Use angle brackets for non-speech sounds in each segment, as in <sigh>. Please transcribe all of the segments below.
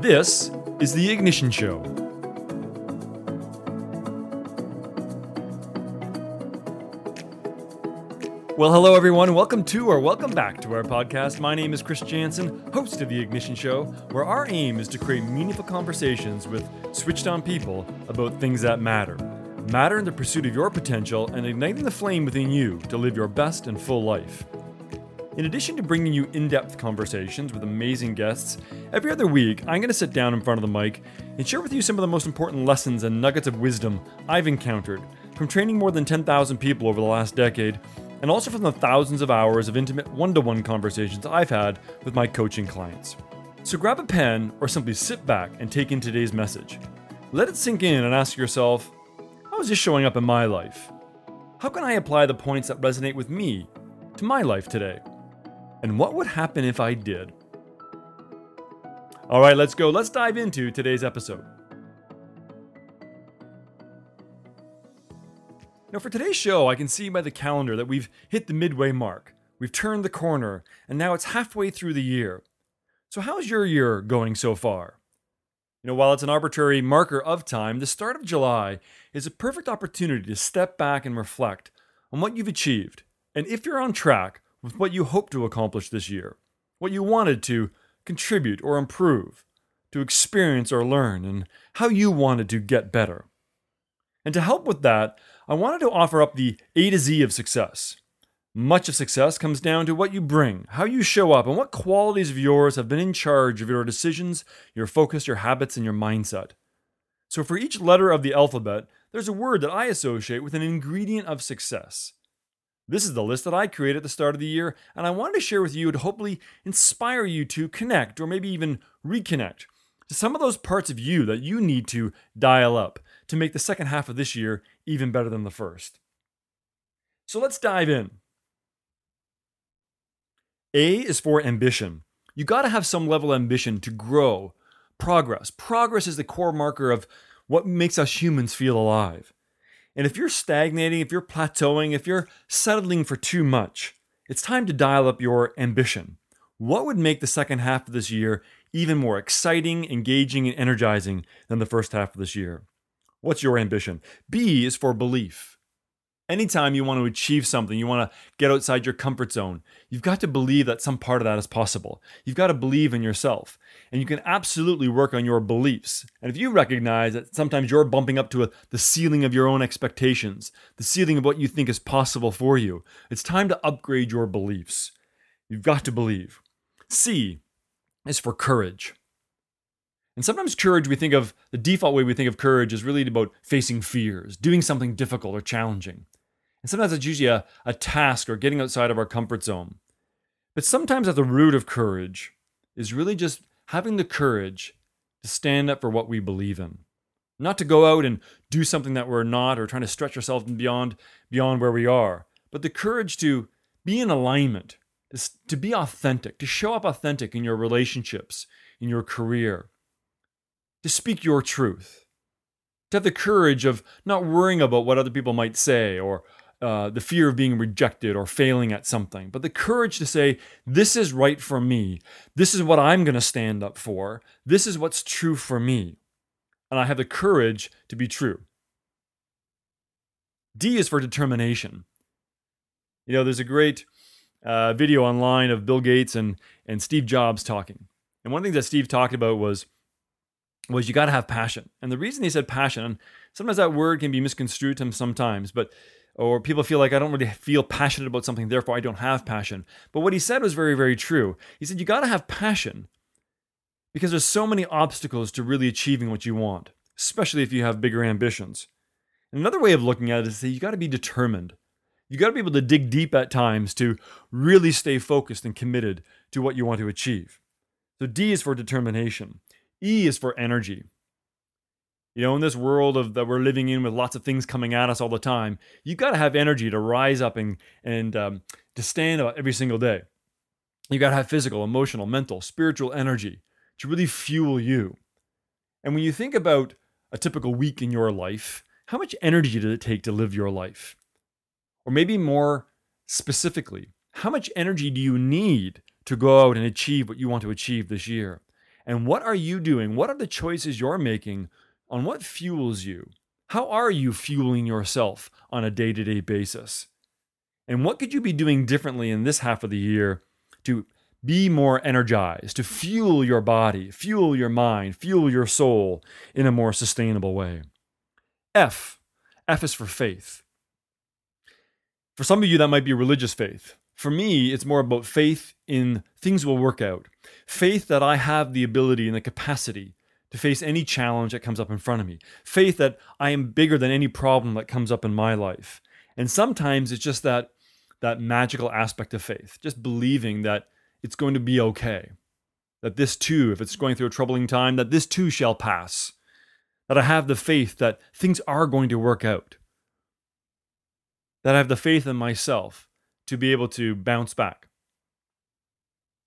This is The Ignition Show. Well, hello everyone. Welcome to or welcome back to our podcast. My name is Chris Jansen, host of The Ignition Show, where our aim is to create meaningful conversations with switched on people about things that matter. Matter in the pursuit of your potential and igniting the flame within you to live your best and full life. In addition to bringing you in depth conversations with amazing guests, every other week I'm going to sit down in front of the mic and share with you some of the most important lessons and nuggets of wisdom I've encountered from training more than 10,000 people over the last decade, and also from the thousands of hours of intimate one to one conversations I've had with my coaching clients. So grab a pen or simply sit back and take in today's message. Let it sink in and ask yourself how is this showing up in my life? How can I apply the points that resonate with me to my life today? And what would happen if I did? All right, let's go. Let's dive into today's episode. Now, for today's show, I can see by the calendar that we've hit the midway mark. We've turned the corner, and now it's halfway through the year. So, how's your year going so far? You know, while it's an arbitrary marker of time, the start of July is a perfect opportunity to step back and reflect on what you've achieved, and if you're on track with what you hope to accomplish this year, what you wanted to contribute or improve, to experience or learn, and how you wanted to get better. And to help with that, I wanted to offer up the A to Z of success. Much of success comes down to what you bring, how you show up, and what qualities of yours have been in charge of your decisions, your focus, your habits, and your mindset. So, for each letter of the alphabet, there's a word that I associate with an ingredient of success. This is the list that I created at the start of the year, and I wanted to share with you to hopefully inspire you to connect or maybe even reconnect to some of those parts of you that you need to dial up to make the second half of this year even better than the first. So let's dive in. A is for ambition. You got to have some level of ambition to grow, progress. Progress is the core marker of what makes us humans feel alive. And if you're stagnating, if you're plateauing, if you're settling for too much, it's time to dial up your ambition. What would make the second half of this year even more exciting, engaging, and energizing than the first half of this year? What's your ambition? B is for belief. Anytime you want to achieve something, you want to get outside your comfort zone, you've got to believe that some part of that is possible. You've got to believe in yourself. And you can absolutely work on your beliefs. And if you recognize that sometimes you're bumping up to a, the ceiling of your own expectations, the ceiling of what you think is possible for you, it's time to upgrade your beliefs. You've got to believe. C is for courage. And sometimes courage, we think of the default way we think of courage is really about facing fears, doing something difficult or challenging. And sometimes it's usually a, a task or getting outside of our comfort zone. But sometimes at the root of courage is really just having the courage to stand up for what we believe in. Not to go out and do something that we're not or trying to stretch ourselves beyond beyond where we are, but the courage to be in alignment, to, to be authentic, to show up authentic in your relationships, in your career, to speak your truth, to have the courage of not worrying about what other people might say or uh, the fear of being rejected or failing at something, but the courage to say, This is right for me. This is what I'm going to stand up for. This is what's true for me. And I have the courage to be true. D is for determination. You know, there's a great uh, video online of Bill Gates and, and Steve Jobs talking. And one things that Steve talked about was, was you got to have passion. And the reason he said passion, sometimes that word can be misconstrued sometimes, but or people feel like I don't really feel passionate about something, therefore I don't have passion. But what he said was very, very true. He said, You got to have passion because there's so many obstacles to really achieving what you want, especially if you have bigger ambitions. Another way of looking at it is that you got to be determined. You got to be able to dig deep at times to really stay focused and committed to what you want to achieve. So D is for determination. E is for energy. You know, in this world of that we're living in with lots of things coming at us all the time, you've got to have energy to rise up and and um, to stand up every single day. You've got to have physical, emotional, mental, spiritual energy to really fuel you. And when you think about a typical week in your life, how much energy did it take to live your life? Or maybe more specifically, how much energy do you need to go out and achieve what you want to achieve this year? And what are you doing? What are the choices you're making on what fuels you? How are you fueling yourself on a day to day basis? And what could you be doing differently in this half of the year to be more energized, to fuel your body, fuel your mind, fuel your soul in a more sustainable way? F. F is for faith. For some of you, that might be religious faith. For me, it's more about faith in things will work out. Faith that I have the ability and the capacity to face any challenge that comes up in front of me. Faith that I am bigger than any problem that comes up in my life. And sometimes it's just that that magical aspect of faith, just believing that it's going to be okay. That this too, if it's going through a troubling time, that this too shall pass. That I have the faith that things are going to work out. That I have the faith in myself to be able to bounce back.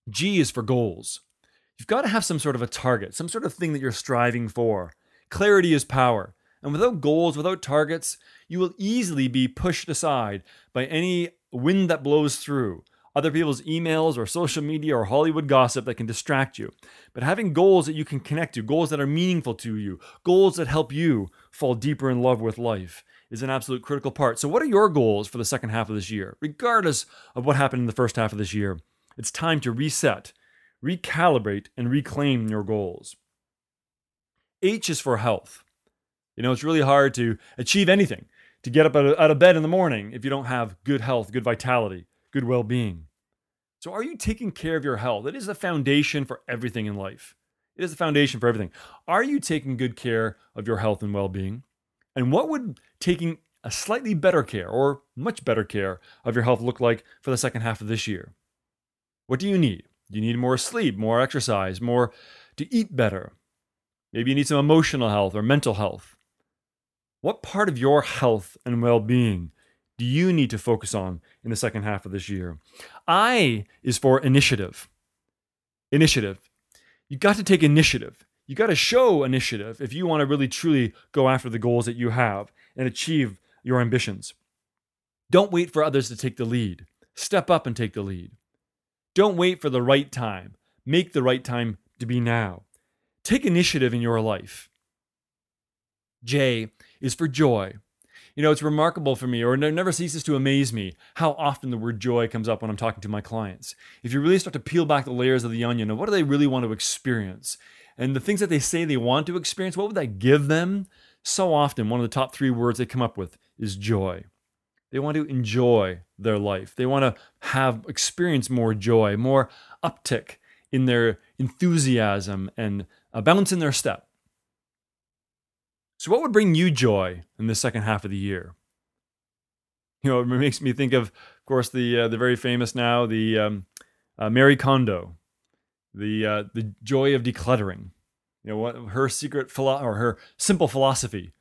G is for goals. You've got to have some sort of a target, some sort of thing that you're striving for. Clarity is power. And without goals, without targets, you will easily be pushed aside by any wind that blows through, other people's emails or social media or Hollywood gossip that can distract you. But having goals that you can connect to, goals that are meaningful to you, goals that help you fall deeper in love with life is an absolute critical part. So, what are your goals for the second half of this year? Regardless of what happened in the first half of this year, it's time to reset, recalibrate, and reclaim your goals. H is for health. You know, it's really hard to achieve anything, to get up out of bed in the morning if you don't have good health, good vitality, good well being. So, are you taking care of your health? It is the foundation for everything in life. It is the foundation for everything. Are you taking good care of your health and well being? And what would taking a slightly better care or much better care of your health look like for the second half of this year? What do you need? You need more sleep, more exercise, more to eat better? Maybe you need some emotional health or mental health. What part of your health and well being do you need to focus on in the second half of this year? I is for initiative. Initiative. You got to take initiative you got to show initiative if you want to really truly go after the goals that you have and achieve your ambitions. Don't wait for others to take the lead. Step up and take the lead. Don't wait for the right time. Make the right time to be now. Take initiative in your life. J is for joy. You know, it's remarkable for me, or it never ceases to amaze me, how often the word joy comes up when I'm talking to my clients. If you really start to peel back the layers of the onion of what do they really want to experience, and the things that they say they want to experience, what would that give them? So often, one of the top three words they come up with is joy. They want to enjoy their life. They want to have experience more joy, more uptick in their enthusiasm and a bounce in their step. So, what would bring you joy in the second half of the year? You know, it makes me think of, of course, the uh, the very famous now the um, uh, Marie Kondo, the uh, the joy of decluttering. You know what her secret philo- or her simple philosophy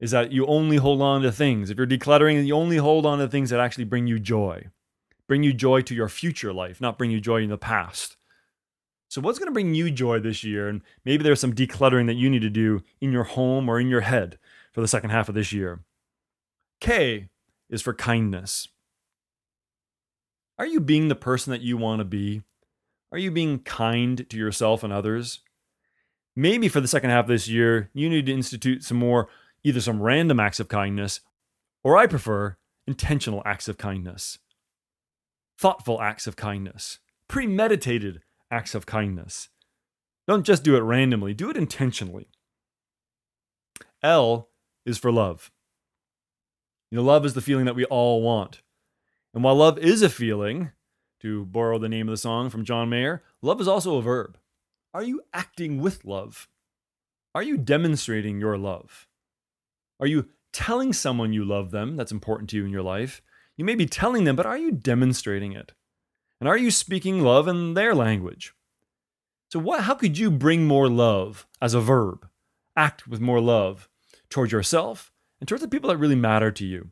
is that you only hold on to things. If you're decluttering, you only hold on to things that actually bring you joy, bring you joy to your future life, not bring you joy in the past. So, what's going to bring you joy this year? And maybe there's some decluttering that you need to do in your home or in your head for the second half of this year. K is for kindness. Are you being the person that you want to be? Are you being kind to yourself and others? Maybe for the second half of this year, you need to institute some more, either some random acts of kindness, or I prefer intentional acts of kindness, thoughtful acts of kindness, premeditated acts of kindness. Don't just do it randomly, do it intentionally. L is for love. You know, love is the feeling that we all want. And while love is a feeling, to borrow the name of the song from John Mayer, love is also a verb. Are you acting with love? Are you demonstrating your love? Are you telling someone you love them that's important to you in your life? You may be telling them, but are you demonstrating it? And are you speaking love in their language? So, what, how could you bring more love as a verb? Act with more love towards yourself and towards the people that really matter to you.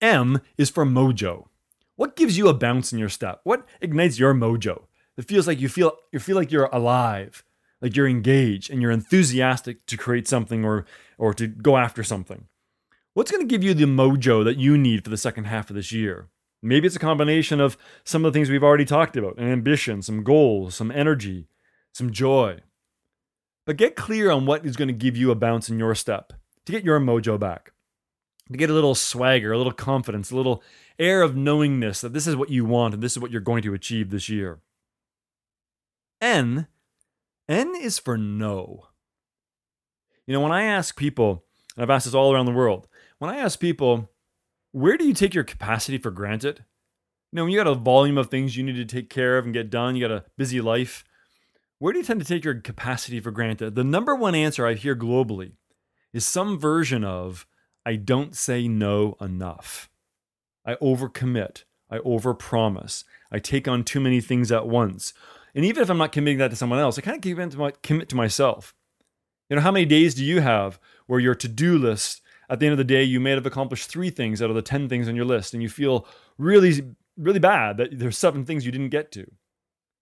M is for mojo. What gives you a bounce in your step? What ignites your mojo? It feels like you feel you feel like you're alive, like you're engaged and you're enthusiastic to create something or or to go after something. What's going to give you the mojo that you need for the second half of this year? Maybe it's a combination of some of the things we've already talked about, an ambition, some goals, some energy, some joy. But get clear on what is going to give you a bounce in your step to get your mojo back, to get a little swagger, a little confidence, a little air of knowingness that this is what you want and this is what you're going to achieve this year. N, N is for no. You know, when I ask people, and I've asked this all around the world, when I ask people, where do you take your capacity for granted? You know, when you got a volume of things you need to take care of and get done, you got a busy life, where do you tend to take your capacity for granted? The number one answer I hear globally is some version of, I don't say no enough. I overcommit. I overpromise. I take on too many things at once. And even if I'm not committing that to someone else, I kind of commit to, my, commit to myself. You know, how many days do you have where your to do list, at the end of the day, you may have accomplished three things out of the 10 things on your list, and you feel really, really bad that there's seven things you didn't get to?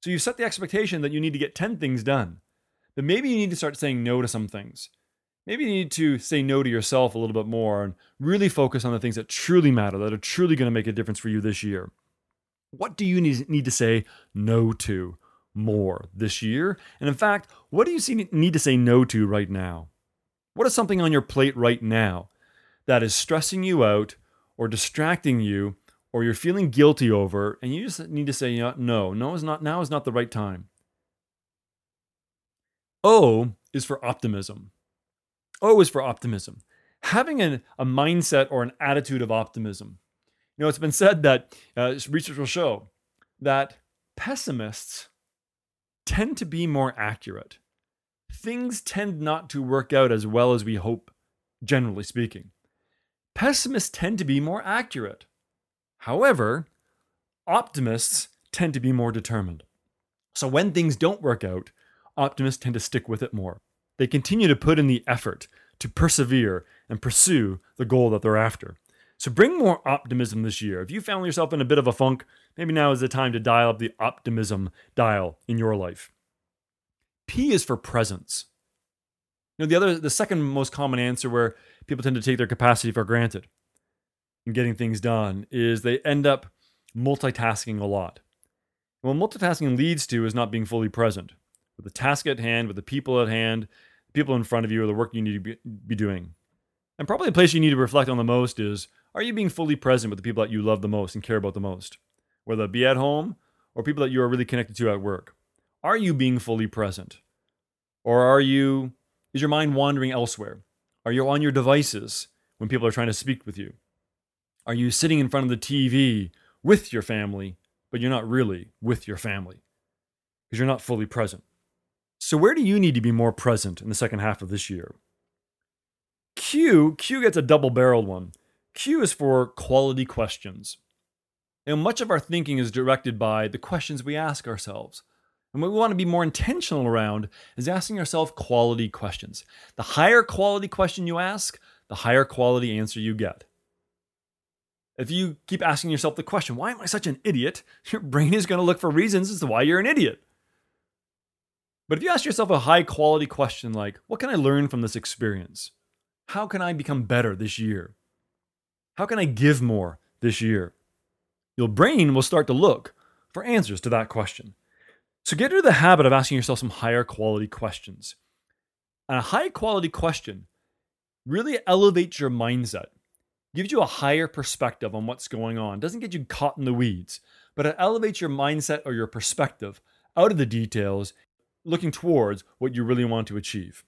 So you set the expectation that you need to get 10 things done. But maybe you need to start saying no to some things. Maybe you need to say no to yourself a little bit more and really focus on the things that truly matter, that are truly going to make a difference for you this year. What do you need to say no to more this year? And in fact, what do you need to say no to right now? What is something on your plate right now that is stressing you out or distracting you or you're feeling guilty over and you just need to say you know, no no is not now is not the right time o is for optimism o is for optimism having an, a mindset or an attitude of optimism you know it's been said that uh, research will show that pessimists tend to be more accurate things tend not to work out as well as we hope generally speaking pessimists tend to be more accurate However, optimists tend to be more determined. So when things don't work out, optimists tend to stick with it more. They continue to put in the effort to persevere and pursue the goal that they're after. So bring more optimism this year. If you found yourself in a bit of a funk, maybe now is the time to dial up the optimism dial in your life. P is for presence. You know, the other the second most common answer where people tend to take their capacity for granted in getting things done is they end up multitasking a lot. what multitasking leads to is not being fully present with the task at hand, with the people at hand, the people in front of you, or the work you need to be, be doing. And probably the place you need to reflect on the most is are you being fully present with the people that you love the most and care about the most? Whether it be at home or people that you are really connected to at work. Are you being fully present? Or are you, is your mind wandering elsewhere? Are you on your devices when people are trying to speak with you? Are you sitting in front of the TV with your family, but you're not really with your family because you're not fully present? So, where do you need to be more present in the second half of this year? Q, Q gets a double barreled one. Q is for quality questions. And much of our thinking is directed by the questions we ask ourselves. And what we want to be more intentional around is asking ourselves quality questions. The higher quality question you ask, the higher quality answer you get. If you keep asking yourself the question, why am I such an idiot? <laughs> Your brain is going to look for reasons as to why you're an idiot. But if you ask yourself a high quality question like, what can I learn from this experience? How can I become better this year? How can I give more this year? Your brain will start to look for answers to that question. So get into the habit of asking yourself some higher quality questions. And a high quality question really elevates your mindset gives you a higher perspective on what's going on. Doesn't get you caught in the weeds, but it elevates your mindset or your perspective out of the details, looking towards what you really want to achieve.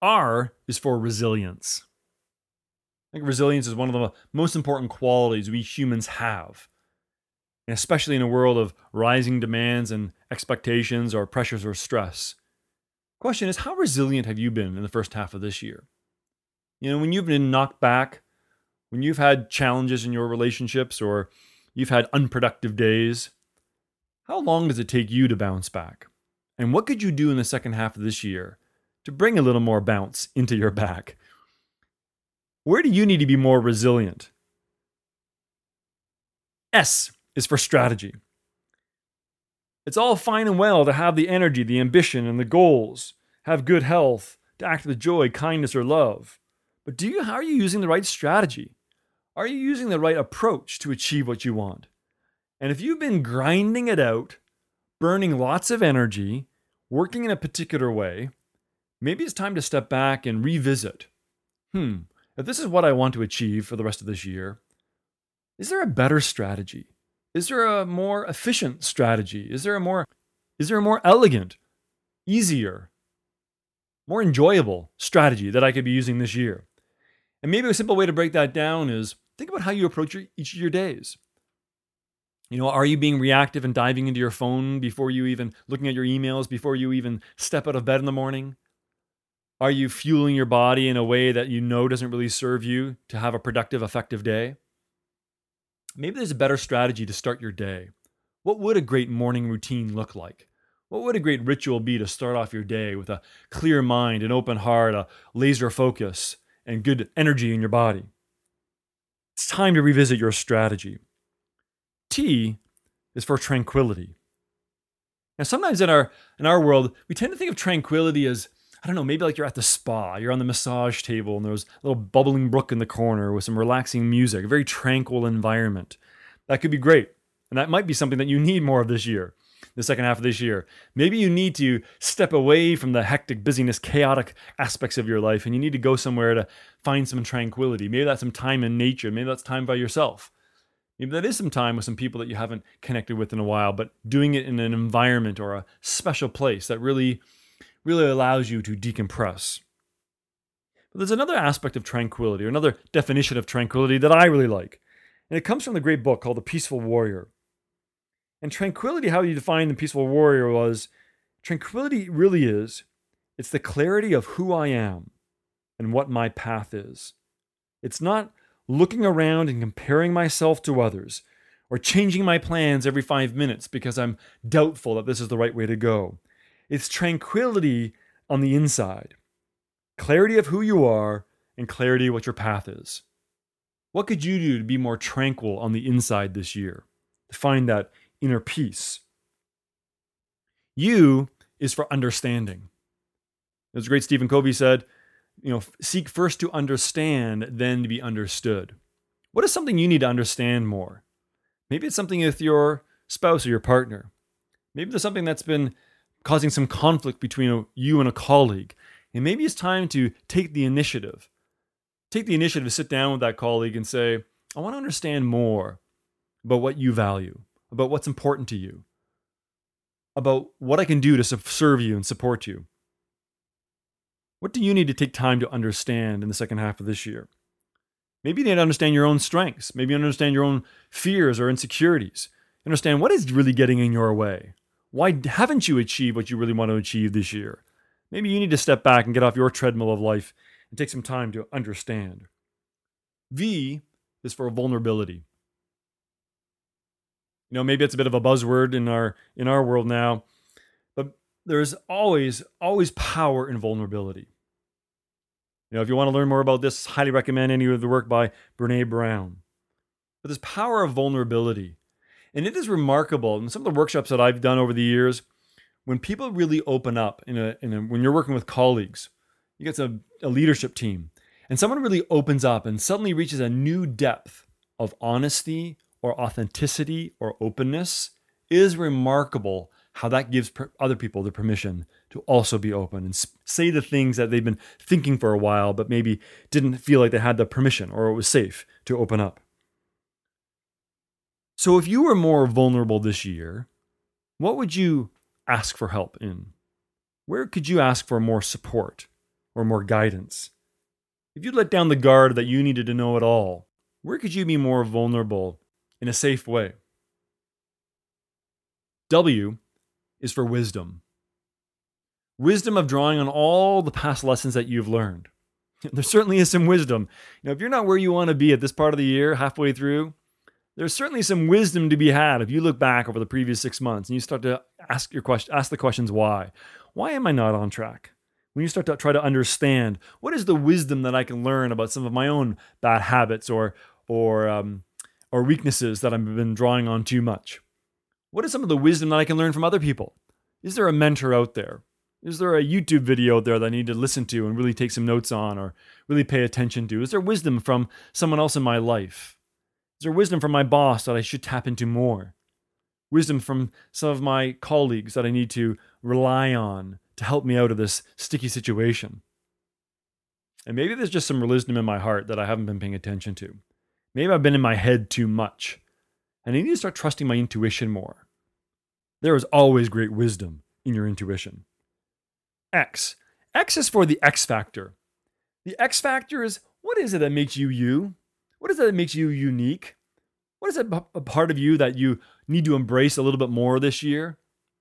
R is for resilience. I think resilience is one of the most important qualities we humans have. And especially in a world of rising demands and expectations or pressures or stress. Question is, how resilient have you been in the first half of this year? You know, when you've been knocked back, when you've had challenges in your relationships or you've had unproductive days, how long does it take you to bounce back? And what could you do in the second half of this year to bring a little more bounce into your back? Where do you need to be more resilient? S is for strategy. It's all fine and well to have the energy, the ambition, and the goals, have good health, to act with joy, kindness, or love. But do you how are you using the right strategy? Are you using the right approach to achieve what you want? And if you've been grinding it out, burning lots of energy, working in a particular way, maybe it's time to step back and revisit. Hmm, if this is what I want to achieve for the rest of this year, is there a better strategy? Is there a more efficient strategy? Is there a more is there a more elegant, easier, more enjoyable strategy that I could be using this year? And maybe a simple way to break that down is think about how you approach each of your days. You know, are you being reactive and diving into your phone before you even looking at your emails, before you even step out of bed in the morning? Are you fueling your body in a way that you know doesn't really serve you to have a productive, effective day? Maybe there's a better strategy to start your day. What would a great morning routine look like? What would a great ritual be to start off your day with a clear mind, an open heart, a laser focus, and good energy in your body? It's time to revisit your strategy. T is for tranquility. Now, sometimes in our in our world, we tend to think of tranquility as I don't know, maybe like you're at the spa, you're on the massage table, and there's a little bubbling brook in the corner with some relaxing music, a very tranquil environment. That could be great, and that might be something that you need more of this year, the second half of this year. Maybe you need to step away from the hectic, busyness, chaotic aspects of your life, and you need to go somewhere to find some tranquility. Maybe that's some time in nature. Maybe that's time by yourself. Maybe that is some time with some people that you haven't connected with in a while, but doing it in an environment or a special place that really, really allows you to decompress. But there's another aspect of tranquility, or another definition of tranquility that I really like. And it comes from the great book called The Peaceful Warrior. And tranquility, how you define the peaceful warrior was tranquility really is it's the clarity of who I am and what my path is. It's not looking around and comparing myself to others, or changing my plans every five minutes because I'm doubtful that this is the right way to go. It's tranquility on the inside, clarity of who you are, and clarity what your path is. What could you do to be more tranquil on the inside this year, to find that inner peace? U is for understanding. As great Stephen Covey said, you know, seek first to understand, then to be understood. What is something you need to understand more? Maybe it's something with your spouse or your partner. Maybe there's something that's been causing some conflict between you and a colleague. And maybe it's time to take the initiative. Take the initiative to sit down with that colleague and say, I want to understand more about what you value, about what's important to you, about what I can do to serve you and support you. What do you need to take time to understand in the second half of this year? Maybe you need to understand your own strengths. Maybe you understand your own fears or insecurities. Understand what is really getting in your way. Why haven't you achieved what you really want to achieve this year? Maybe you need to step back and get off your treadmill of life and take some time to understand. V is for vulnerability. You know, maybe it's a bit of a buzzword in our in our world now, but there's always, always power in vulnerability. You know, if you want to learn more about this, highly recommend any of the work by Brene Brown. But this power of vulnerability, and it is remarkable. In some of the workshops that I've done over the years, when people really open up in a, in a when you're working with colleagues, you get a, a leadership team, and someone really opens up and suddenly reaches a new depth of honesty or authenticity or openness, is remarkable how that gives per- other people the permission to also be open and say the things that they've been thinking for a while, but maybe didn't feel like they had the permission or it was safe to open up. So, if you were more vulnerable this year, what would you ask for help in? Where could you ask for more support or more guidance? If you'd let down the guard that you needed to know it all, where could you be more vulnerable in a safe way? W is for wisdom. Wisdom of drawing on all the past lessons that you've learned. <laughs> There certainly is some wisdom. You know, if you're not where you want to be at this part of the year, halfway through, there's certainly some wisdom to be had if you look back over the previous six months and you start to ask your question, ask the questions why. Why am I not on track? When you start to try to understand what is the wisdom that I can learn about some of my own bad habits or or um, or weaknesses that I've been drawing on too much. What is some of the wisdom that I can learn from other people? Is there a mentor out there? Is there a YouTube video out there that I need to listen to and really take some notes on or really pay attention to? Is there wisdom from someone else in my life? Is there wisdom from my boss that I should tap into more? wisdom from some of my colleagues that I need to rely on to help me out of this sticky situation. And maybe there's just some wisdom in my heart that I haven't been paying attention to. Maybe I've been in my head too much. And I need to start trusting my intuition more. There is always great wisdom in your intuition. X. X is for the X factor. The X factor is what is it that makes you you? What is it that makes you unique? What is a part of you that you need to embrace a little bit more this year?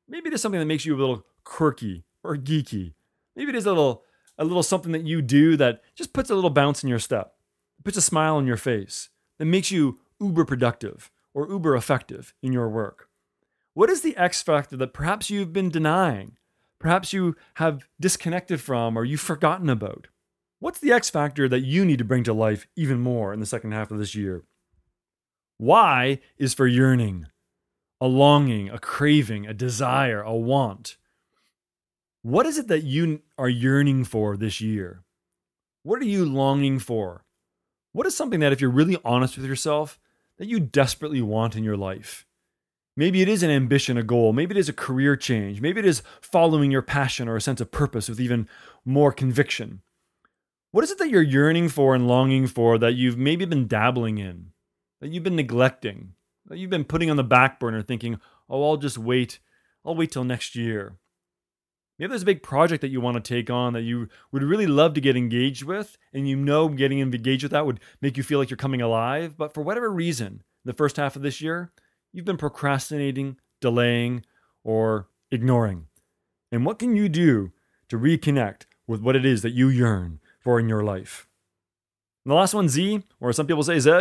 Maybe there's something that makes you a little quirky or geeky. Maybe there's a little a little something that you do that just puts a little bounce in your step, puts a smile on your face, that makes you uber productive or uber effective in your work. What is the X factor that perhaps you've been denying? Perhaps you have disconnected from or you've forgotten about? What's the X factor that you need to bring to life even more in the second half of this year? Y is for yearning, a longing, a craving, a desire, a want. What is it that you are yearning for this year? What are you longing for? What is something that, if you're really honest with yourself, that you desperately want in your life? Maybe it is an ambition, a goal. Maybe it is a career change. Maybe it is following your passion or a sense of purpose with even more conviction. What is it that you're yearning for and longing for that you've maybe been dabbling in? that you've been neglecting, that you've been putting on the back burner thinking, oh, I'll just wait. I'll wait till next year. Maybe there's a big project that you want to take on that you would really love to get engaged with, and you know getting engaged with that would make you feel like you're coming alive. But for whatever reason, the first half of this year, you've been procrastinating, delaying, or ignoring. And what can you do to reconnect with what it is that you yearn for in your life? And the last one, Z, or some people say Z,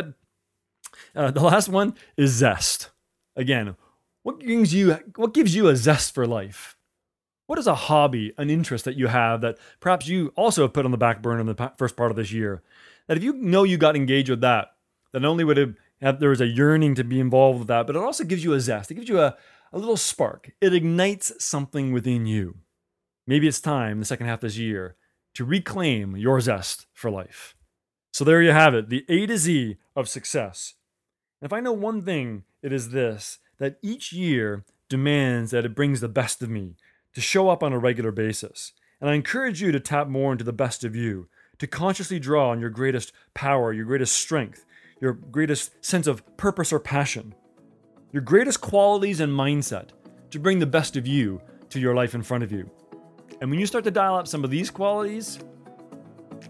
uh, the last one is zest. Again, what gives you what gives you a zest for life? What is a hobby, an interest that you have that perhaps you also have put on the back burner in the first part of this year? That if you know you got engaged with that, that not only would it have, there was a yearning to be involved with that, but it also gives you a zest. It gives you a, a little spark. It ignites something within you. Maybe it's time, the second half of this year, to reclaim your zest for life. So there you have it, the A to Z of success. And if I know one thing, it is this that each year demands that it brings the best of me to show up on a regular basis. And I encourage you to tap more into the best of you, to consciously draw on your greatest power, your greatest strength, your greatest sense of purpose or passion, your greatest qualities and mindset to bring the best of you to your life in front of you. And when you start to dial up some of these qualities,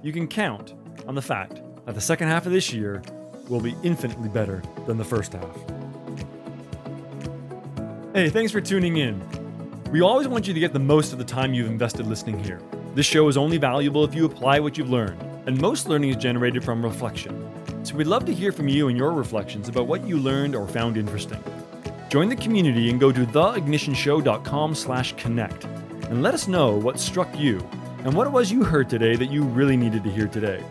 you can count on the fact that the second half of this year will be infinitely better than the first half. Hey, thanks for tuning in. We always want you to get the most of the time you've invested listening here. This show is only valuable if you apply what you've learned, and most learning is generated from reflection. So we'd love to hear from you and your reflections about what you learned or found interesting. Join the community and go to theignitionshow.com/connect and let us know what struck you and what it was you heard today that you really needed to hear today.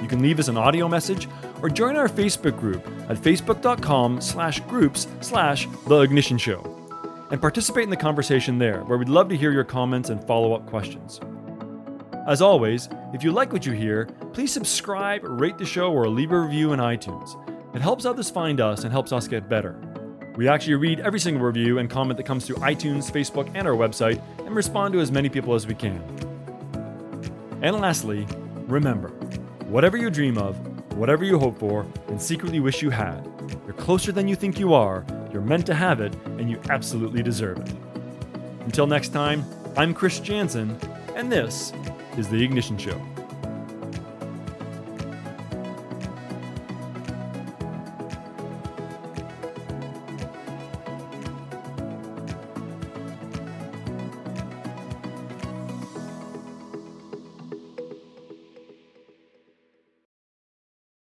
You can leave us an audio message or join our Facebook group at facebook.com slash groups slash The Ignition Show and participate in the conversation there, where we'd love to hear your comments and follow up questions. As always, if you like what you hear, please subscribe, rate the show, or leave a review in iTunes. It helps others find us and helps us get better. We actually read every single review and comment that comes through iTunes, Facebook, and our website and respond to as many people as we can. And lastly, remember whatever you dream of, whatever you hope for and secretly wish you had. You're closer than you think you are, you're meant to have it, and you absolutely deserve it. Until next time, I'm Chris Jansen, and this is The Ignition Show.